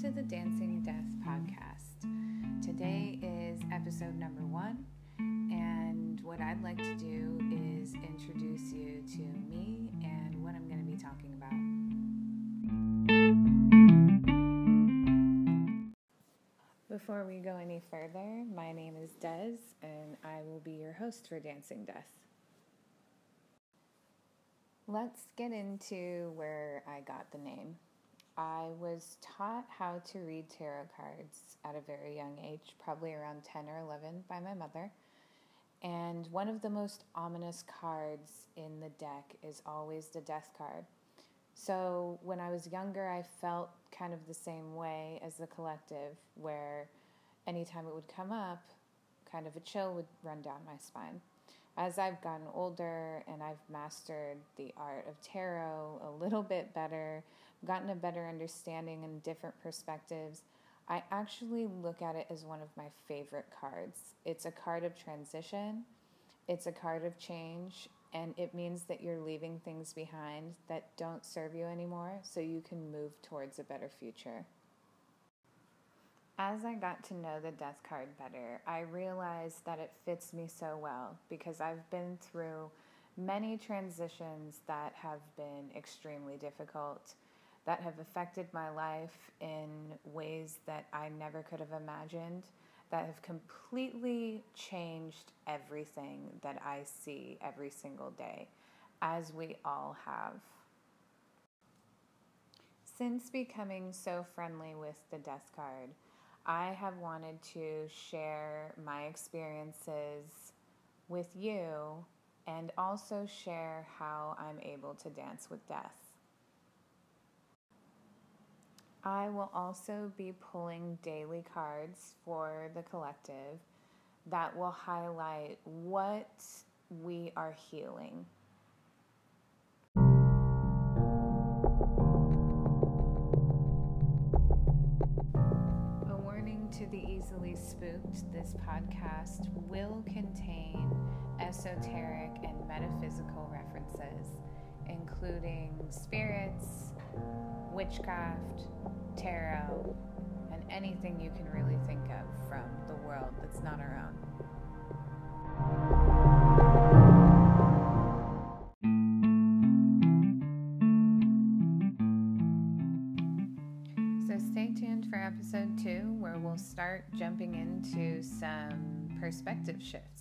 to the Dancing Death podcast. Today is episode number one, and what I'd like to do is introduce you to me and what I'm going to be talking about. Before we go any further, my name is Des, and I will be your host for Dancing Death. Let's get into where I got the name. I was taught how to read tarot cards at a very young age, probably around 10 or 11, by my mother. And one of the most ominous cards in the deck is always the death card. So when I was younger, I felt kind of the same way as the collective, where anytime it would come up, kind of a chill would run down my spine. As I've gotten older and I've mastered the art of tarot a little bit better, gotten a better understanding and different perspectives, I actually look at it as one of my favorite cards. It's a card of transition, it's a card of change, and it means that you're leaving things behind that don't serve you anymore so you can move towards a better future. As I got to know the death card better, I realized that it fits me so well because I've been through many transitions that have been extremely difficult that have affected my life in ways that I never could have imagined, that have completely changed everything that I see every single day, as we all have. Since becoming so friendly with the death card, I have wanted to share my experiences with you and also share how I'm able to dance with death. I will also be pulling daily cards for the collective that will highlight what we are healing. A warning to the easily spooked this podcast will contain esoteric and metaphysical references, including spirits witchcraft, tarot, and anything you can really think of from the world that's not our own. So stay tuned for episode two, where we'll start jumping into some perspective shifts.